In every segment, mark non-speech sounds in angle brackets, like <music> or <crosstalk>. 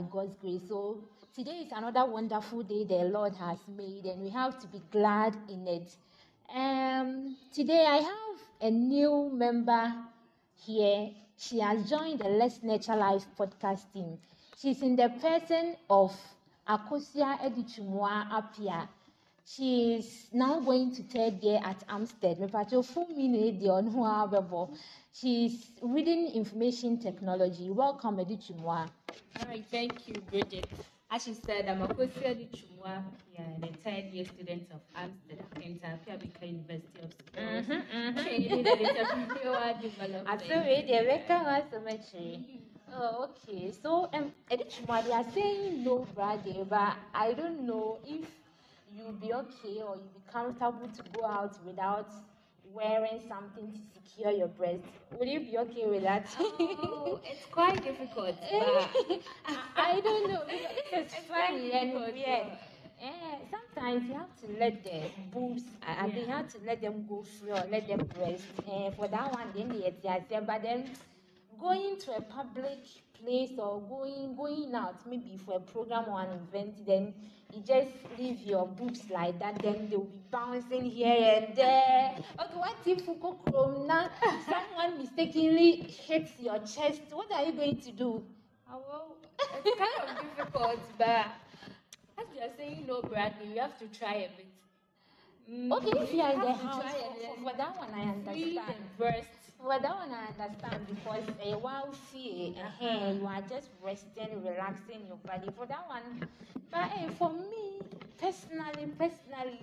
by God's grace. So today is another wonderful day the Lord has made, and we have to be glad in it. Um, today I have a new member here. She has joined the Let's Nature Life podcast team. She's in the person of Akosia Edichumwa Apia. She is now going to third year at AAMUSTED. She's reading information technology. Welcome, Edichumwa. All right, thank you, Bridget. As she said, I'm Akosia yeah, the third year student of AAMUSTED, Interpia University of. Mm-hmm, Training in entrepreneurial development. I feel recognize so much. Oh, okay. So, um, Edichumwa, they are saying no, brother, but I don't know if you'll be okay or you'll be comfortable to go out without wearing something to secure your breast. Will you be okay with that? Oh, it's quite difficult, <laughs> I, I don't know. It's, It's funny and weird. Eh, sometimes you have to let the boobs, I, think you have to let them go free or let them breast. Eh, for that one, then they. But then going to a public place or going going out, maybe for a program or an event, then you just leave your boobs like that, then they'll be bouncing here and there. Okay, what if you chrome now? Someone mistakenly hits your chest. What are you going to do? Oh, well, it's kind of difficult, but as you are saying no, Bradley, we have to try a bit. Okay, if you are in the house, for, for, that one I understand. For that one I understand because uh, while see, uh, you are just resting, relaxing your body. For that one, but uh, for me personally, personally,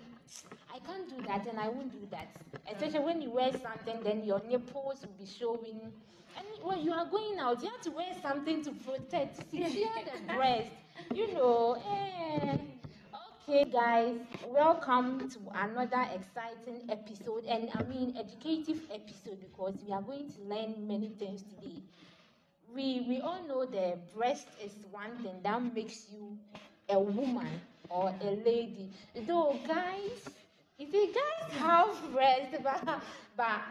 I can't do that and I won't do that. Especially when you wear something, then your nipples will be showing. And when you are going out, you have to wear something to protect, secure the breast. You know, eh. Okay, guys, welcome to another exciting episode, and I mean educative episode because we are going to learn many things today. We we all know the breast is one thing that makes you a woman or a lady. Though guys, if you guys have breast, <laughs> but but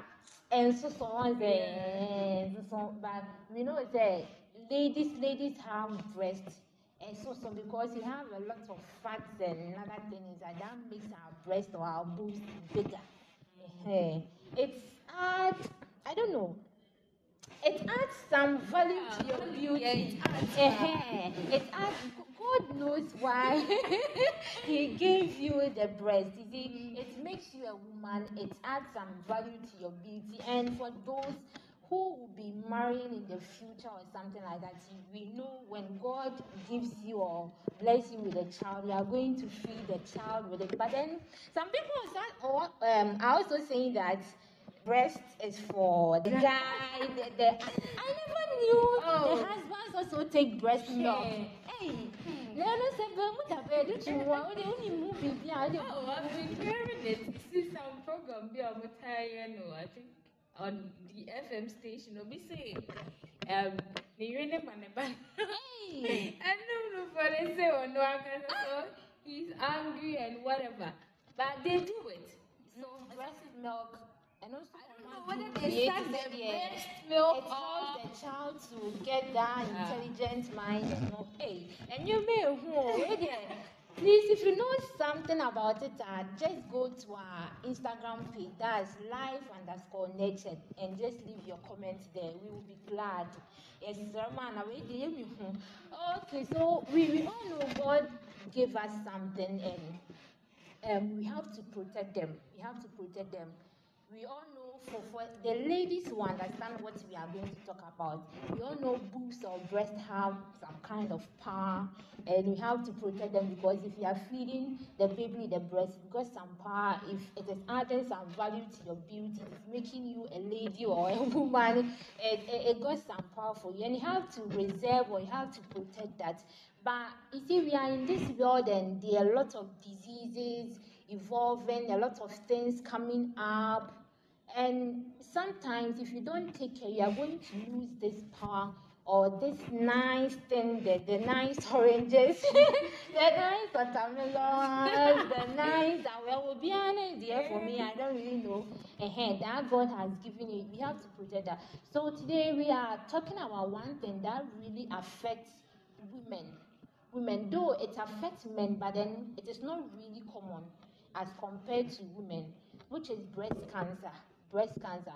and so someone eh, say, so, so, but we know that ladies ladies have breast. And so, so because you have a lot of fats and other things that that makes our breast or our boobs bigger. It's add, I don't know. It adds some value to your beauty. Yeah, it adds, Eh, It adds. God knows why <laughs> He gave you the breast. You see, it makes you a woman. It adds some value to your beauty. And for those who marrying in the future or something like that, we know when God gives you or bless you with a child, you are going to feed the child with it. But then some people are start, um, are also saying that breast is for the guy. The, the, I never knew Oh. the husbands also take breast milk. Okay. Hey, let us say, but what it? You want to only move it? Yeah, Oh, I've been hearing it. You see some program be I think on the FM station. Will be saying, um, <laughs> the urine man, Hey. I don't know what they say or no, so he's angry and whatever, but they do it. So breast milk and also I don't know whether they suck the breast milk It helps the child to get that Yeah. intelligent mind. Hey, and you may <laughs> who Please, if you know something about it, uh, just go to our Instagram page. That's live underscore nature, and just leave your comments there. We will be glad. Yes, Ramana? Okay, so we, we all know God gave us something, and um, we have to protect them. We have to protect them. We all know for, for the ladies who understand what we are going to talk about, we all know boobs or breasts have some kind of power, and we have to protect them because if you are feeding the baby the breast, it got some power. If it is adding some value to your beauty, it's making you a lady or a <laughs> woman, it, it, it got some power for you, and you have to reserve or you have to protect that. But you see, we are in this world, and there are a lot of diseases evolving, a lot of things coming up. And sometimes, if you don't take care, you are going to lose this power or this nice thing, the, the nice oranges, <laughs> the nice watermelons, the nice, uh, well, will be dear, for me, I don't really know. Ahead, that God has given you, we have to protect that. So today we are talking about one thing that really affects women. Women, though it affects men, but then it is not really common as compared to women, which is breast cancer. Breast cancer.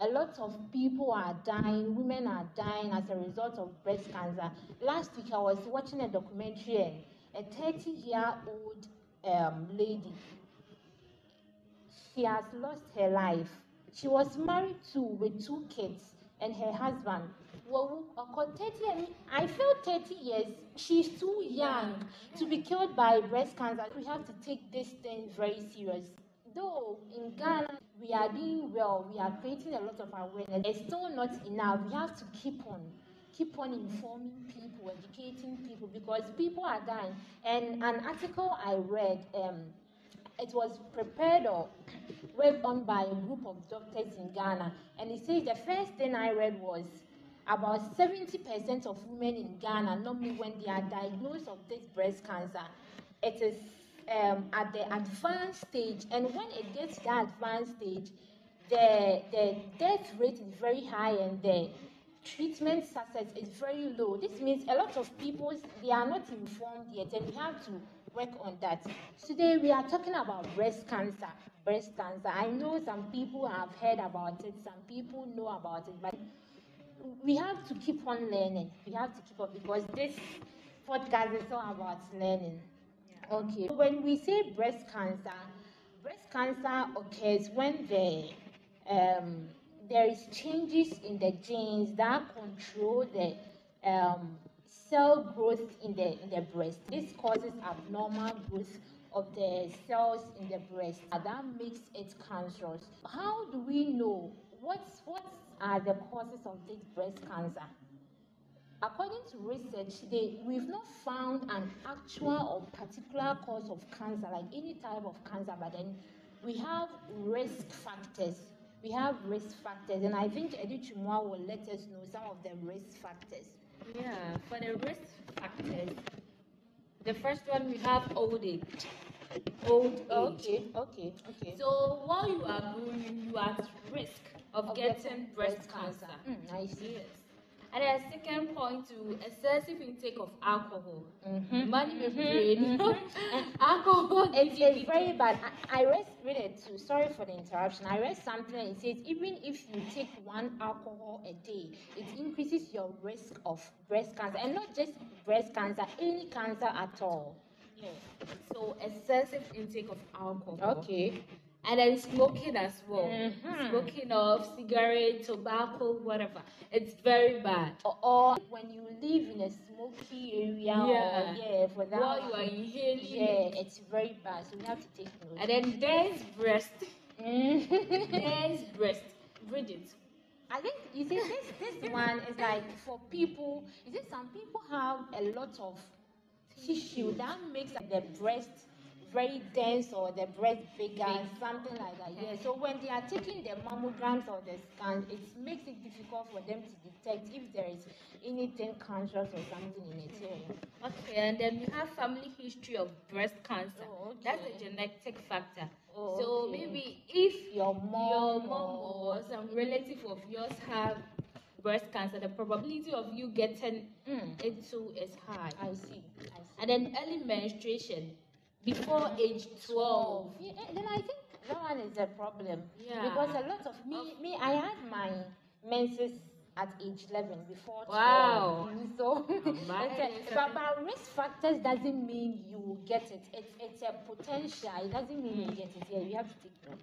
A lot of people are dying, women are dying as a result of breast cancer. Last week I was watching a documentary, and a 30 year old um, lady. She has lost her life. She was married to with two kids and her husband. Well, ọkọ 30 I feel 30 years. She's too young to be killed by breast cancer. We have to take this thing very serious. Though in Ghana we are doing well, we are creating a lot of awareness. It's still not enough. We have to keep on, keep on informing people, educating people because people are dying. And an article I read, um, it was prepared or worked on by a group of doctors in Ghana, and it says the first thing I read was about 70% of women in Ghana, normally when they are diagnosed of this breast cancer, it is um, at the advanced stage, and when it gets to that advanced stage, the, the death rate is very high and the treatment success is very low. This means a lot of people they are not informed yet, and we have to work on that. Today we are talking about breast cancer. Breast cancer. I know some people have heard about it, some people know about it, but we have to keep on learning. We have to keep up because this podcast is all about learning. Okay. When we say breast cancer, breast cancer occurs when the um, there is changes in the genes that control the um, cell growth in the in the breast. This causes abnormal growth of the cells in the breast. That makes it cancerous. How do we know what's what are the causes of this breast cancer? According to research, they, we've not found an actual or particular cause of cancer, like any type of cancer, but then we have risk factors. We have risk factors, and I think Edichumwa will let us know some of the risk factors. Yeah, for the risk factors, the first one we have old age. Old age. Okay, okay, okay. So while you are growing, you are at risk of, Of getting, breast breast cancer. Mm, I see. Yes. And then second point to excessive intake of alcohol. Mhm, Money mhm, brain. mhm. <laughs> alcohol. It's, it's very bad. I, I read, read it too. Sorry for the interruption. I read something and it says even if you take one alcohol a day, it increases your risk of breast cancer. And not just breast cancer, any cancer at all. Yeah. So excessive intake of alcohol. Okay. And then smoking as well. Mhm. Smoking of cigarette, tobacco, whatever. It's very bad. Or, or when you live in a smoky area, Yeah. or, yeah, for that. While you are inhaling yeah, it's very bad. So we have to take note. And then there's breast. Mhm. There's breast. Bridget. I think you see this this one is like for people. You see, some people have a lot of tissue that makes the breast very dense or the breast bigger, Big. something like that. Yeah. So when they are taking the mammograms or the scan, it makes it difficult for them to detect if there is anything cancerous or something in it. Yeah. Okay, and then we have family history of breast cancer. Oh, That's a genetic factor. Oh, so okay. maybe if Your mom, your mom, mom or some relative of yours have breast cancer, the probability of you getting Mm, it too is high. I see. I see. And then early menstruation before age 12. Yeah, eh, then I think that one is a problem. Yeah. Because a lot of me, me, I had my menses at age 11 before 12. Wow. <laughs> So, but, but risk factors doesn't mean you get it. It's, it's a potential. It doesn't mean you get it. Yeah, you have to take note.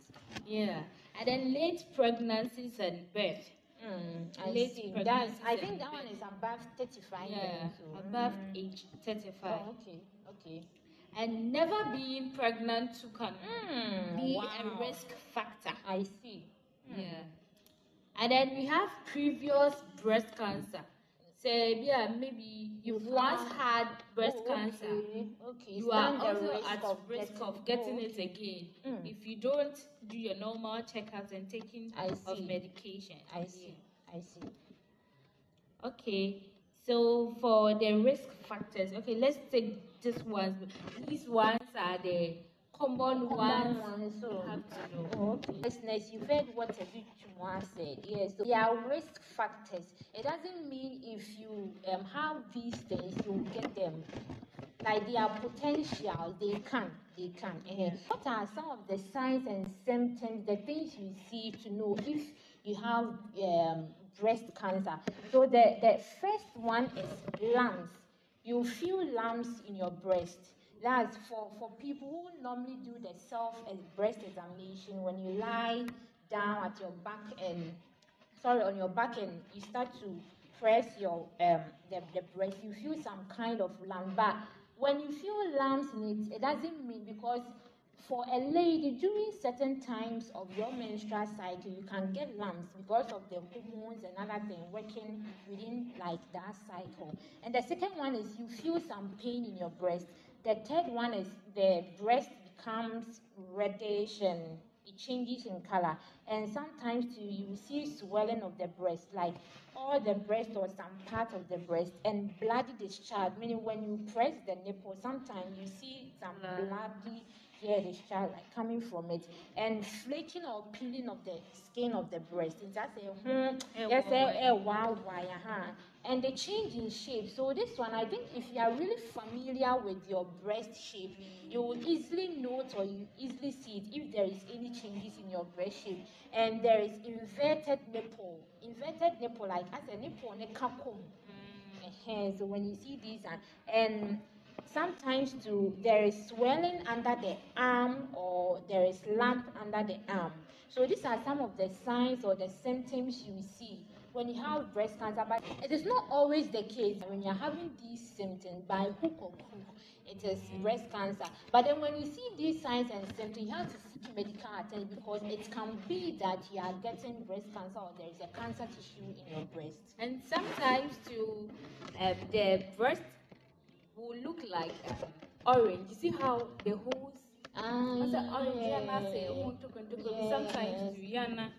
Yeah. And then late pregnancies and birth. Mm, I Late see. That's, I think that one is above 35 Yeah. So, Above mm. age 35. Oh, okay. Okay. And never being pregnant too can Mm, be wow. a risk factor. I see. Mm. Yeah. And then we have previous breast cancer. So yeah, maybe you've once had- breast Oh, cancer. Okay. okay. You are Stand also risk at risk of getting oh, it again Mm. if you don't do your normal checkups and taking I of see. medication. I see. I see. Okay, so for the risk factors, okay, let's take this ones. These ones are the common ones one, so you have to know. Oh, okay. Listeners, you've heard what Edichumwa said. Yes, so there are risk factors. It doesn't mean if you um, have these things, you get them. Like they are potential, they can, they can. What are some of the signs and symptoms, the things you see to know if you have um, breast cancer? So the, the first one is lumps. You feel lumps in your breast. That's for, for people who normally do the self uh, breast examination when you lie down at your back and sorry on your back and you start to press your um the, the breast you feel some kind of lump but when you feel lumps in it it doesn't mean because for a lady during certain times of your menstrual cycle you can get lumps because of the hormones and other things working within like that cycle. And the second one is you feel some pain in your breast. The third one is the breast becomes reddish and it changes in color. And sometimes too, you see swelling of the breast like all the breast or some part of the breast and bloody discharge. Meaning when you press the nipple sometimes you see some Blood. Bloody yeah discharge like coming from it. And flaking or peeling of the skin of the breast. It's just a hmm, yes a, a wild wire huh? and the change in shape. So this one i think if you are really familiar with your breast shape you will easily note or you easily see it if there is any changes in your breast shape. And there is inverted nipple. Inverted nipple like as a nipple ne kakom Ehen, so when you see these and, and sometimes too there is swelling under the arm or there is lump under the arm. So these are some of the signs or the symptoms you see when you have breast cancer. But it is not always the case when you're having these symptoms by hook or crook it is breast cancer. But then when you see these signs and symptoms you have to seek medical attention because it can be that you are getting breast cancer or there is a cancer tissue in your breast. And sometimes too, um, the breast will look like um, orange. You see how the holes Ah, orange? Yeah, oh. Sometimes you yana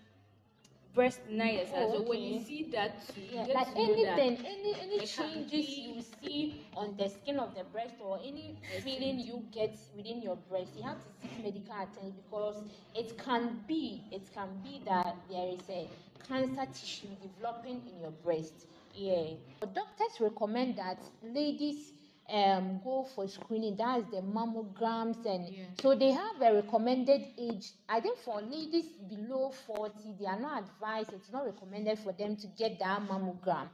breast nice. Oh, So when you see that, too, Yeah, like know that anything, any any changes you see on the skin of the breast or any feeling you get within your breast, you have to seek medical attention because it can be, it can be that there is a cancer tissue developing in your breast. Yeah. Doctors recommend that ladies um go for screening. That's the mammograms and Yeah. so they have a recommended age. I think for ladies below 40, they are not advised, it's not recommended for them to get that mammogram.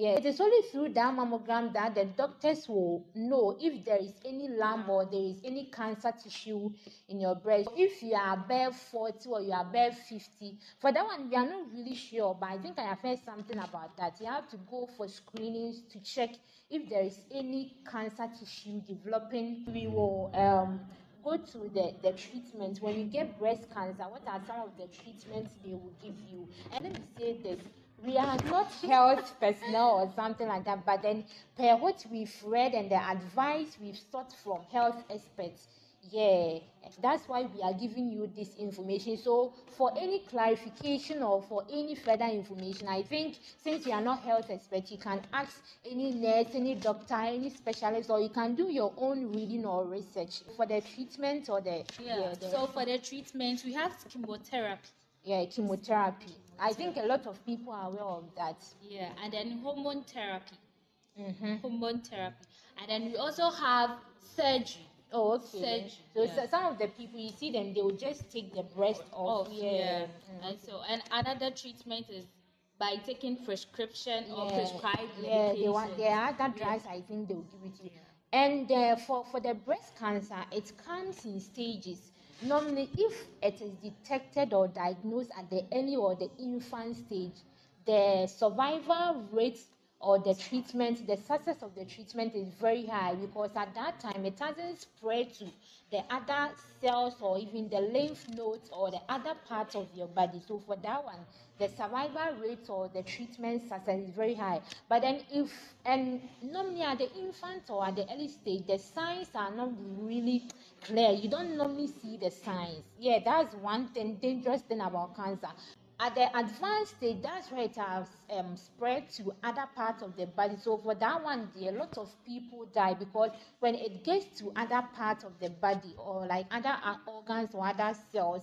Yeah, it is only through that mammogram that the doctors will know if there is any lump or there is any cancer tissue in your breast. If you are above 40 or you are above 50, for that one, we are not really sure, but I think I have heard something about that. You have to go for screenings to check if there is any cancer tissue developing. We will um, go to the, the treatment. When you get breast cancer, what are some of the treatments they will give you? And let me say this. We are not <laughs> health personnel or something like that, but then per what we've read and the advice we've sought from health experts, yeah, that's why we are giving you this information. So, for any clarification or for any further information, I think since you are not health experts, you can ask any nurse, any doctor, any specialist, or you can do your own reading or research for the treatment or the Yeah. the, So for the treatment, we have chemotherapy. yeah chemotherapy. I think a lot of people are aware of that. Yeah, and then hormone therapy. Mm-hmm. Hormone therapy, and then we also have surgery. Oh, okay. Surgery, So, yeah. some of the people you see them, they will just take the breast off. Off, yeah. Mm. And so, and another treatment is by taking prescription or Yeah, prescribed yeah, medication. they want there are other drugs I think they will give it to you. And uh, for for the breast cancer, it comes in stages. Normally, if it is detected or diagnosed at the early or the infant stage, the survival rate or the treatment, the success of the treatment is very high because at that time it hasn't spread to the other cells or even the lymph nodes or the other parts of your body. So for that one, the survival rate or the treatment success is very high. But then if and normally at the infant or at the early stage, the signs are not really clear. You don't normally see the signs. Yeah, that's one thing dangerous thing about cancer. at the advanced stage, that's where it has um, spread to other parts of the body. So for that one, a lot of people die because when it gets to other parts of the body or like other uh, organs or other cells,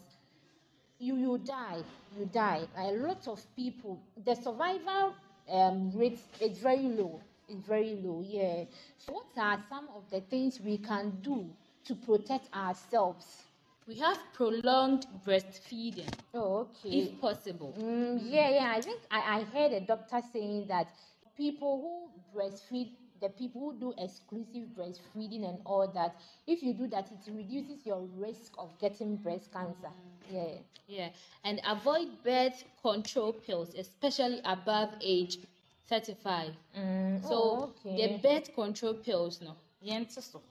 you you die, you die. Like a lot of people, the survival um, rate is very low. It's very low. Yeah. So what are some of the things we can do to protect ourselves? We have prolonged breastfeeding, Oh, okay. if possible. Mm, yeah, yeah. I think I, I heard a doctor saying that people who breastfeed, the people who do exclusive breastfeeding and all that, if you do that, it reduces your risk of getting breast cancer. Yeah. Yeah, and avoid birth control pills, especially above age 35. Mm, So oh, okay. the birth control pills, no.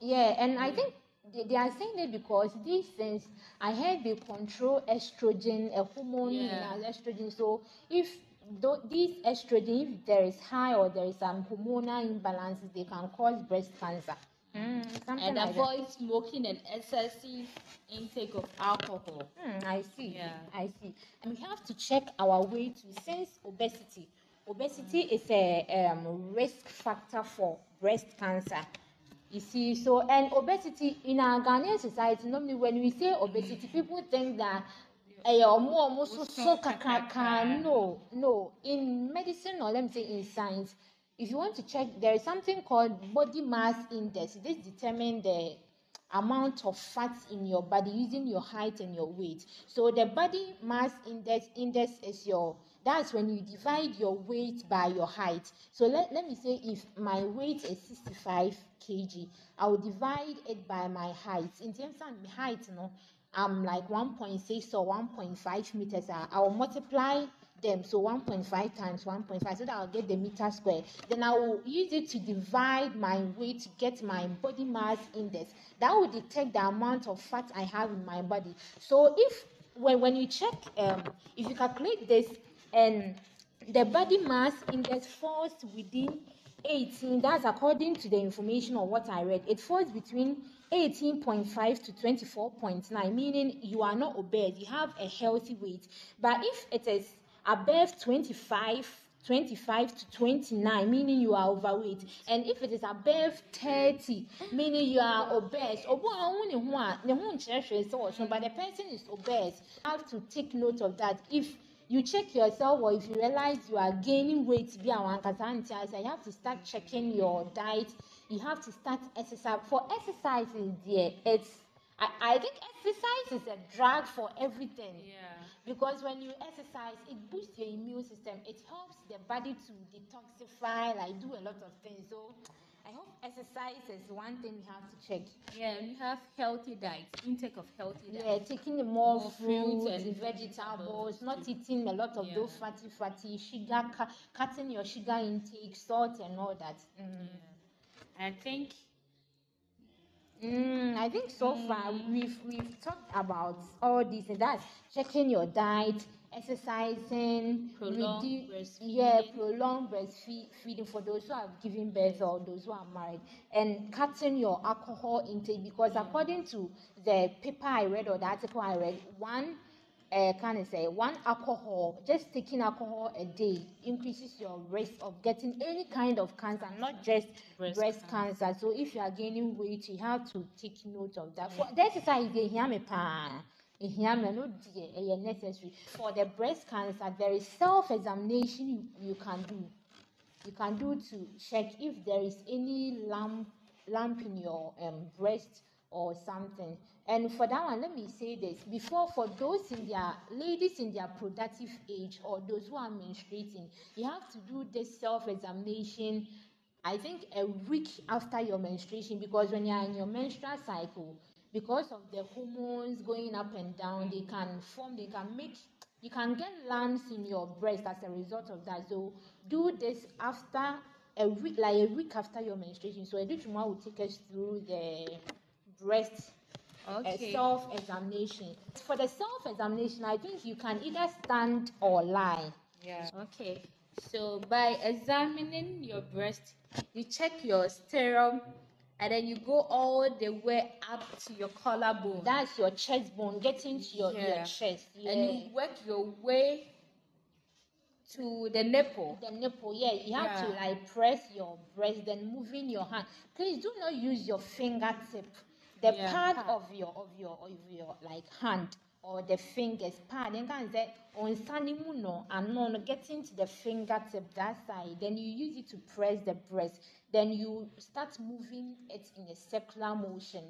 Yeah, and I think they, they are saying it because these things, I heard they control estrogen, a hormone Yeah. estrogen. So if tho- these estrogen, if there is high or there is some hormonal imbalances, they can cause breast cancer. Mm, And like that. avoid smoking and excessive intake of alcohol. Hmm, I see. Yeah. I see. And we have to check our weight too, since obesity. Obesity is a um, risk factor for breast cancer. You see, so and obesity in our Ghanaian society, normally when we say obesity, people think that eh, so so kakraka. No, no. In medicine or let me say in science, if you want to check, there is something called body mass index. This determines the amount of fat in your body using your height and your weight. So the body mass index index is your that's when you divide your weight by your height. So let, let me say if my weight is 65 kg, I will divide it by my height. In terms of my height, you know, I'm like 1.6 or 1.5 meters. I will multiply them. So 1.5 times 1.5, so that I'll get the meter square. Then I will use it to divide my weight to get my body mass index. That will detect the amount of fat I have in my body. So if when, when you check, um, if you calculate this and the body mass index falls within 18, that's according to the information of what I read. It falls between 18.5 to 24.9, meaning you are not obese, you have a healthy weight. But if it is above 25, 25 to 29, meaning you are overweight, and if it is above 30, meaning you are obese, Obo a ɔho ne ho a, ne ho nkyerɛ hwee but the person is obese. You have to take note of that. If you check yourself or if you realize you are gaining weight bi a wankasa nte ase you have to start checking your diet you have to start exercise for exercises dear it's I, I think exercise is a drug for everything. Yeah. because when you exercise it boosts your immune system. It helps the body to detoxify like do a lot of things. So i hope exercise is one thing we have to check. Yeah, and you have healthy diet, intake of healthy diet. yeah taking more, More fruits and and vegetables not eating a lot of those fatty fatty sugar cu- cutting your sugar intake salt and all that. Mm. I think Mm, I think so far we've we've talked about all these and that's checking your diet, exercising, Prolonged redu- breastfeeding. yeah, prolonged breastfeeding for those who have given birth or those who are married, and cutting your alcohol intake because according to the paper I read or the article I read, one uh, can I say one alcohol, just taking alcohol a day increases your risk of getting any kind of cancer, not just breast, Breast cancer. So if you are gaining weight, you have to take note of that. For the exercise, they hear me pa. no deɛ ɛyɛ necessary for the breast cancer there is self examination you, you can do you can do to check if there is any lump lump in your um, breast or something and for that one let me say this before for those in their ladies in their productive age or those who are menstruating you have to do this self examination I think a week after your menstruation because when you are in your menstrual cycle, because of the hormones going up and down, they can form, they can make, you can get lumps in your breast as a result of that. So do this after a week, like a week after your menstruation. So Educhuma will take us through the breast uh, okay. self-examination. For the self-examination, I think you can either stand or lie. Yeah. Okay. So by examining your breast, you check your sternum and then you go all the way up to your collarbone. That's your chest bone getting to your, your chest. Yeah. and you work your way to the nipple. the nipple yeah you have to like press your breast then moving your hand please do not use your fingertip the Yeah. part Part. of your of your of your like hand or the fingers part then can say on sanimu no and no getting to the fingertip that side then you use it to press the breast then you start moving it in a circular motion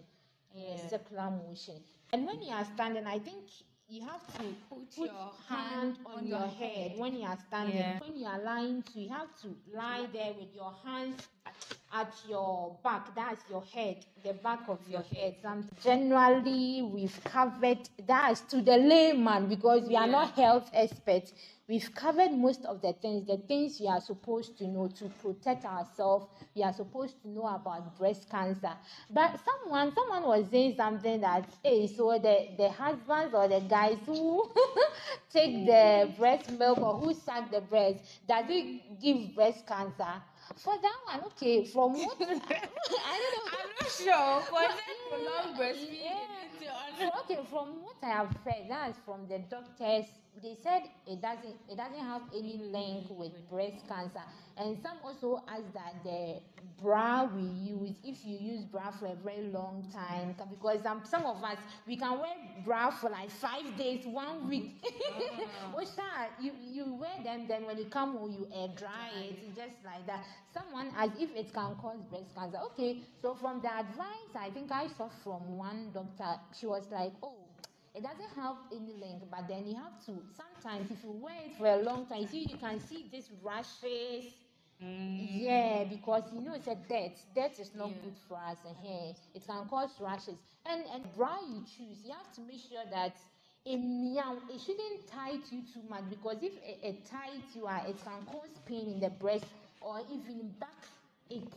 in a circular motion and when you are standing i think you have to Put put your hand on your head when you are standing. Yeah. When you are lying to, you have to lie there with your hands at, your back. That's your head, the back of your head. And generally, we've covered that's to the layman because we are not health experts. We've covered most of the things, the things we are supposed to know to protect ourselves. We are supposed to know about breast cancer. But someone, someone was saying something that, hey, so the, the husbands or the guys who <laughs> take the breast milk or who suck the breast, does it give breast cancer? For that one, okay, from what <laughs> I don't know. I'm not sure. For that <laughs> prolonged breastfeeding, Yeah. Okay, from what I have heard, that's from the doctors. They said it doesn't it doesn't have any link with breast cancer. And some also ask that the bra we use, if you use bra for a very long time, because um, some of us we can wear bra for like five days, one week. <laughs> Which that you you wear them, then when you come home you air dry it, it's just like that. Someone asked if it can cause breast cancer. Okay, so from the advice I think I saw from one doctor, she was like, oh. It doesn't have any link, but then you have to sometimes if you wear it for a long time, you see you can see these rashes. Mm. Yeah, because you know it's a dirt. Dirt is not Yeah. good for us and hair. It can cause rashes. And and bra you choose, you have to make sure that it meow. It shouldn't tight you too much because if it, it tight you are, it can cause pain in the breast or even backache.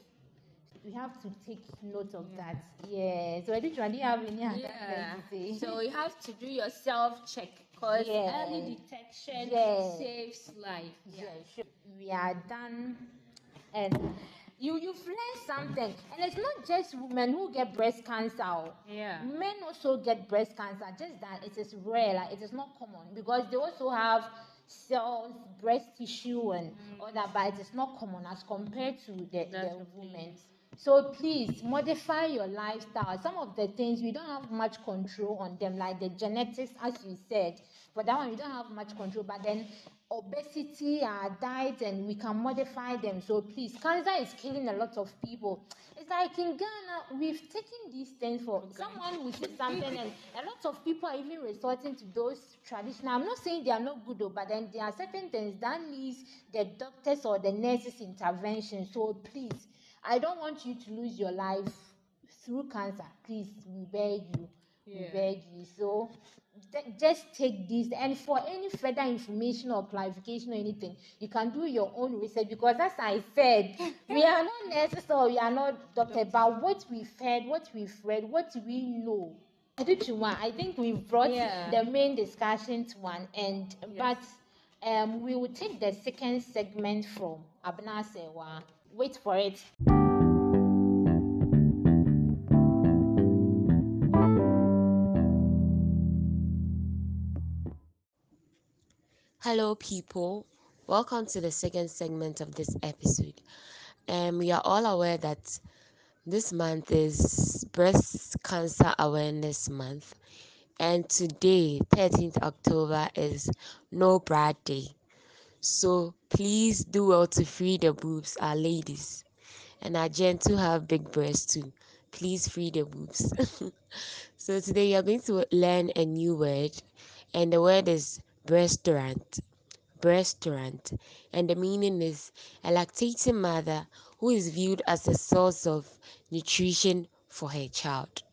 We have to take note of that. Yeah. So I think you have any other Yeah. So you have to do your self check because Yeah. early detection Yeah. saves life. Yeah, sure. We are done. And you you've learned something. And it's not just women who get breast cancer. Yeah. Men also get breast cancer, just that it is rare, like it is not common because they also have cells, breast tissue, and mm. all that, but it is not common as compared to the, That's the the women. So please modify your lifestyle. Some of the things we don't have much control on them, like the genetics, as you said. For that one, we don't have much control. But then obesity, our diet, and we can modify them. So please, cancer is killing a lot of people. It's like in Ghana, we've taken these things for someone will say something, and a lot of people are even resorting to those traditional. I'm not saying they are not good, though, but then there are certain things that needs the doctors or the nurses intervention. So please, I don't want you to lose your life through cancer. Please, we beg you. We Yeah. beg you. So th- just take this. And for any further information or clarification or anything, you can do your own research because, as I said, <laughs> we are not nurses or we are not doctors, but what we've heard, what we've read, what we know. I think we've brought Yeah. the main discussion to one end, but um, we will take the second segment from Abna Sewa. Wait for it. Hello, people. Welcome to the second segment of this episode. Um, we are all aware that this month is Breast Cancer Awareness Month, and today, 13th October, is No Bra Day. So please do well to free the boobs, our ladies, and our gents who have big breasts too. Please free the boobs. <laughs> so today, you're going to learn a new word, and the word is restaurant restaurant and the meaning is a lactating mother who is viewed as a source of nutrition for her child.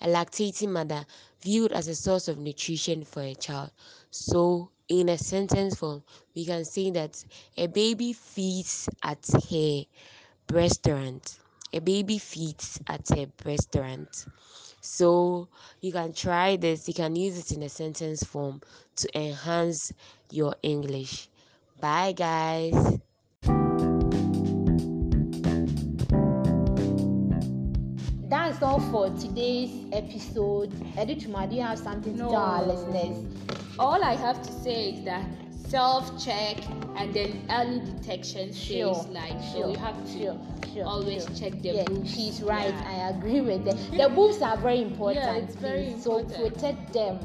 A lactating mother viewed as a source of nutrition for a child. So in a sentence form we can say that a baby feeds at her restaurant a baby feeds at a restaurant so you can try this, you can use it in a sentence form to enhance your English. Bye, guys. That's all for today's episode. Edichuma, do you have something to tell our No. listeners? All I have to say is that self-check and then early detection Sure, phase. Like sure, so, you have to sure, sure, always sure. check the yeah, boobs. she's right. Yeah. I agree with that. The boobs are very <laughs> important. Yeah, it's very please. So protect them.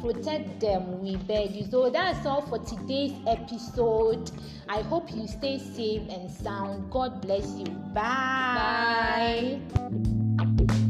Protect them, we beg you. So that's all for today's episode. I hope you stay safe and sound. God bless you. Bye. Bye.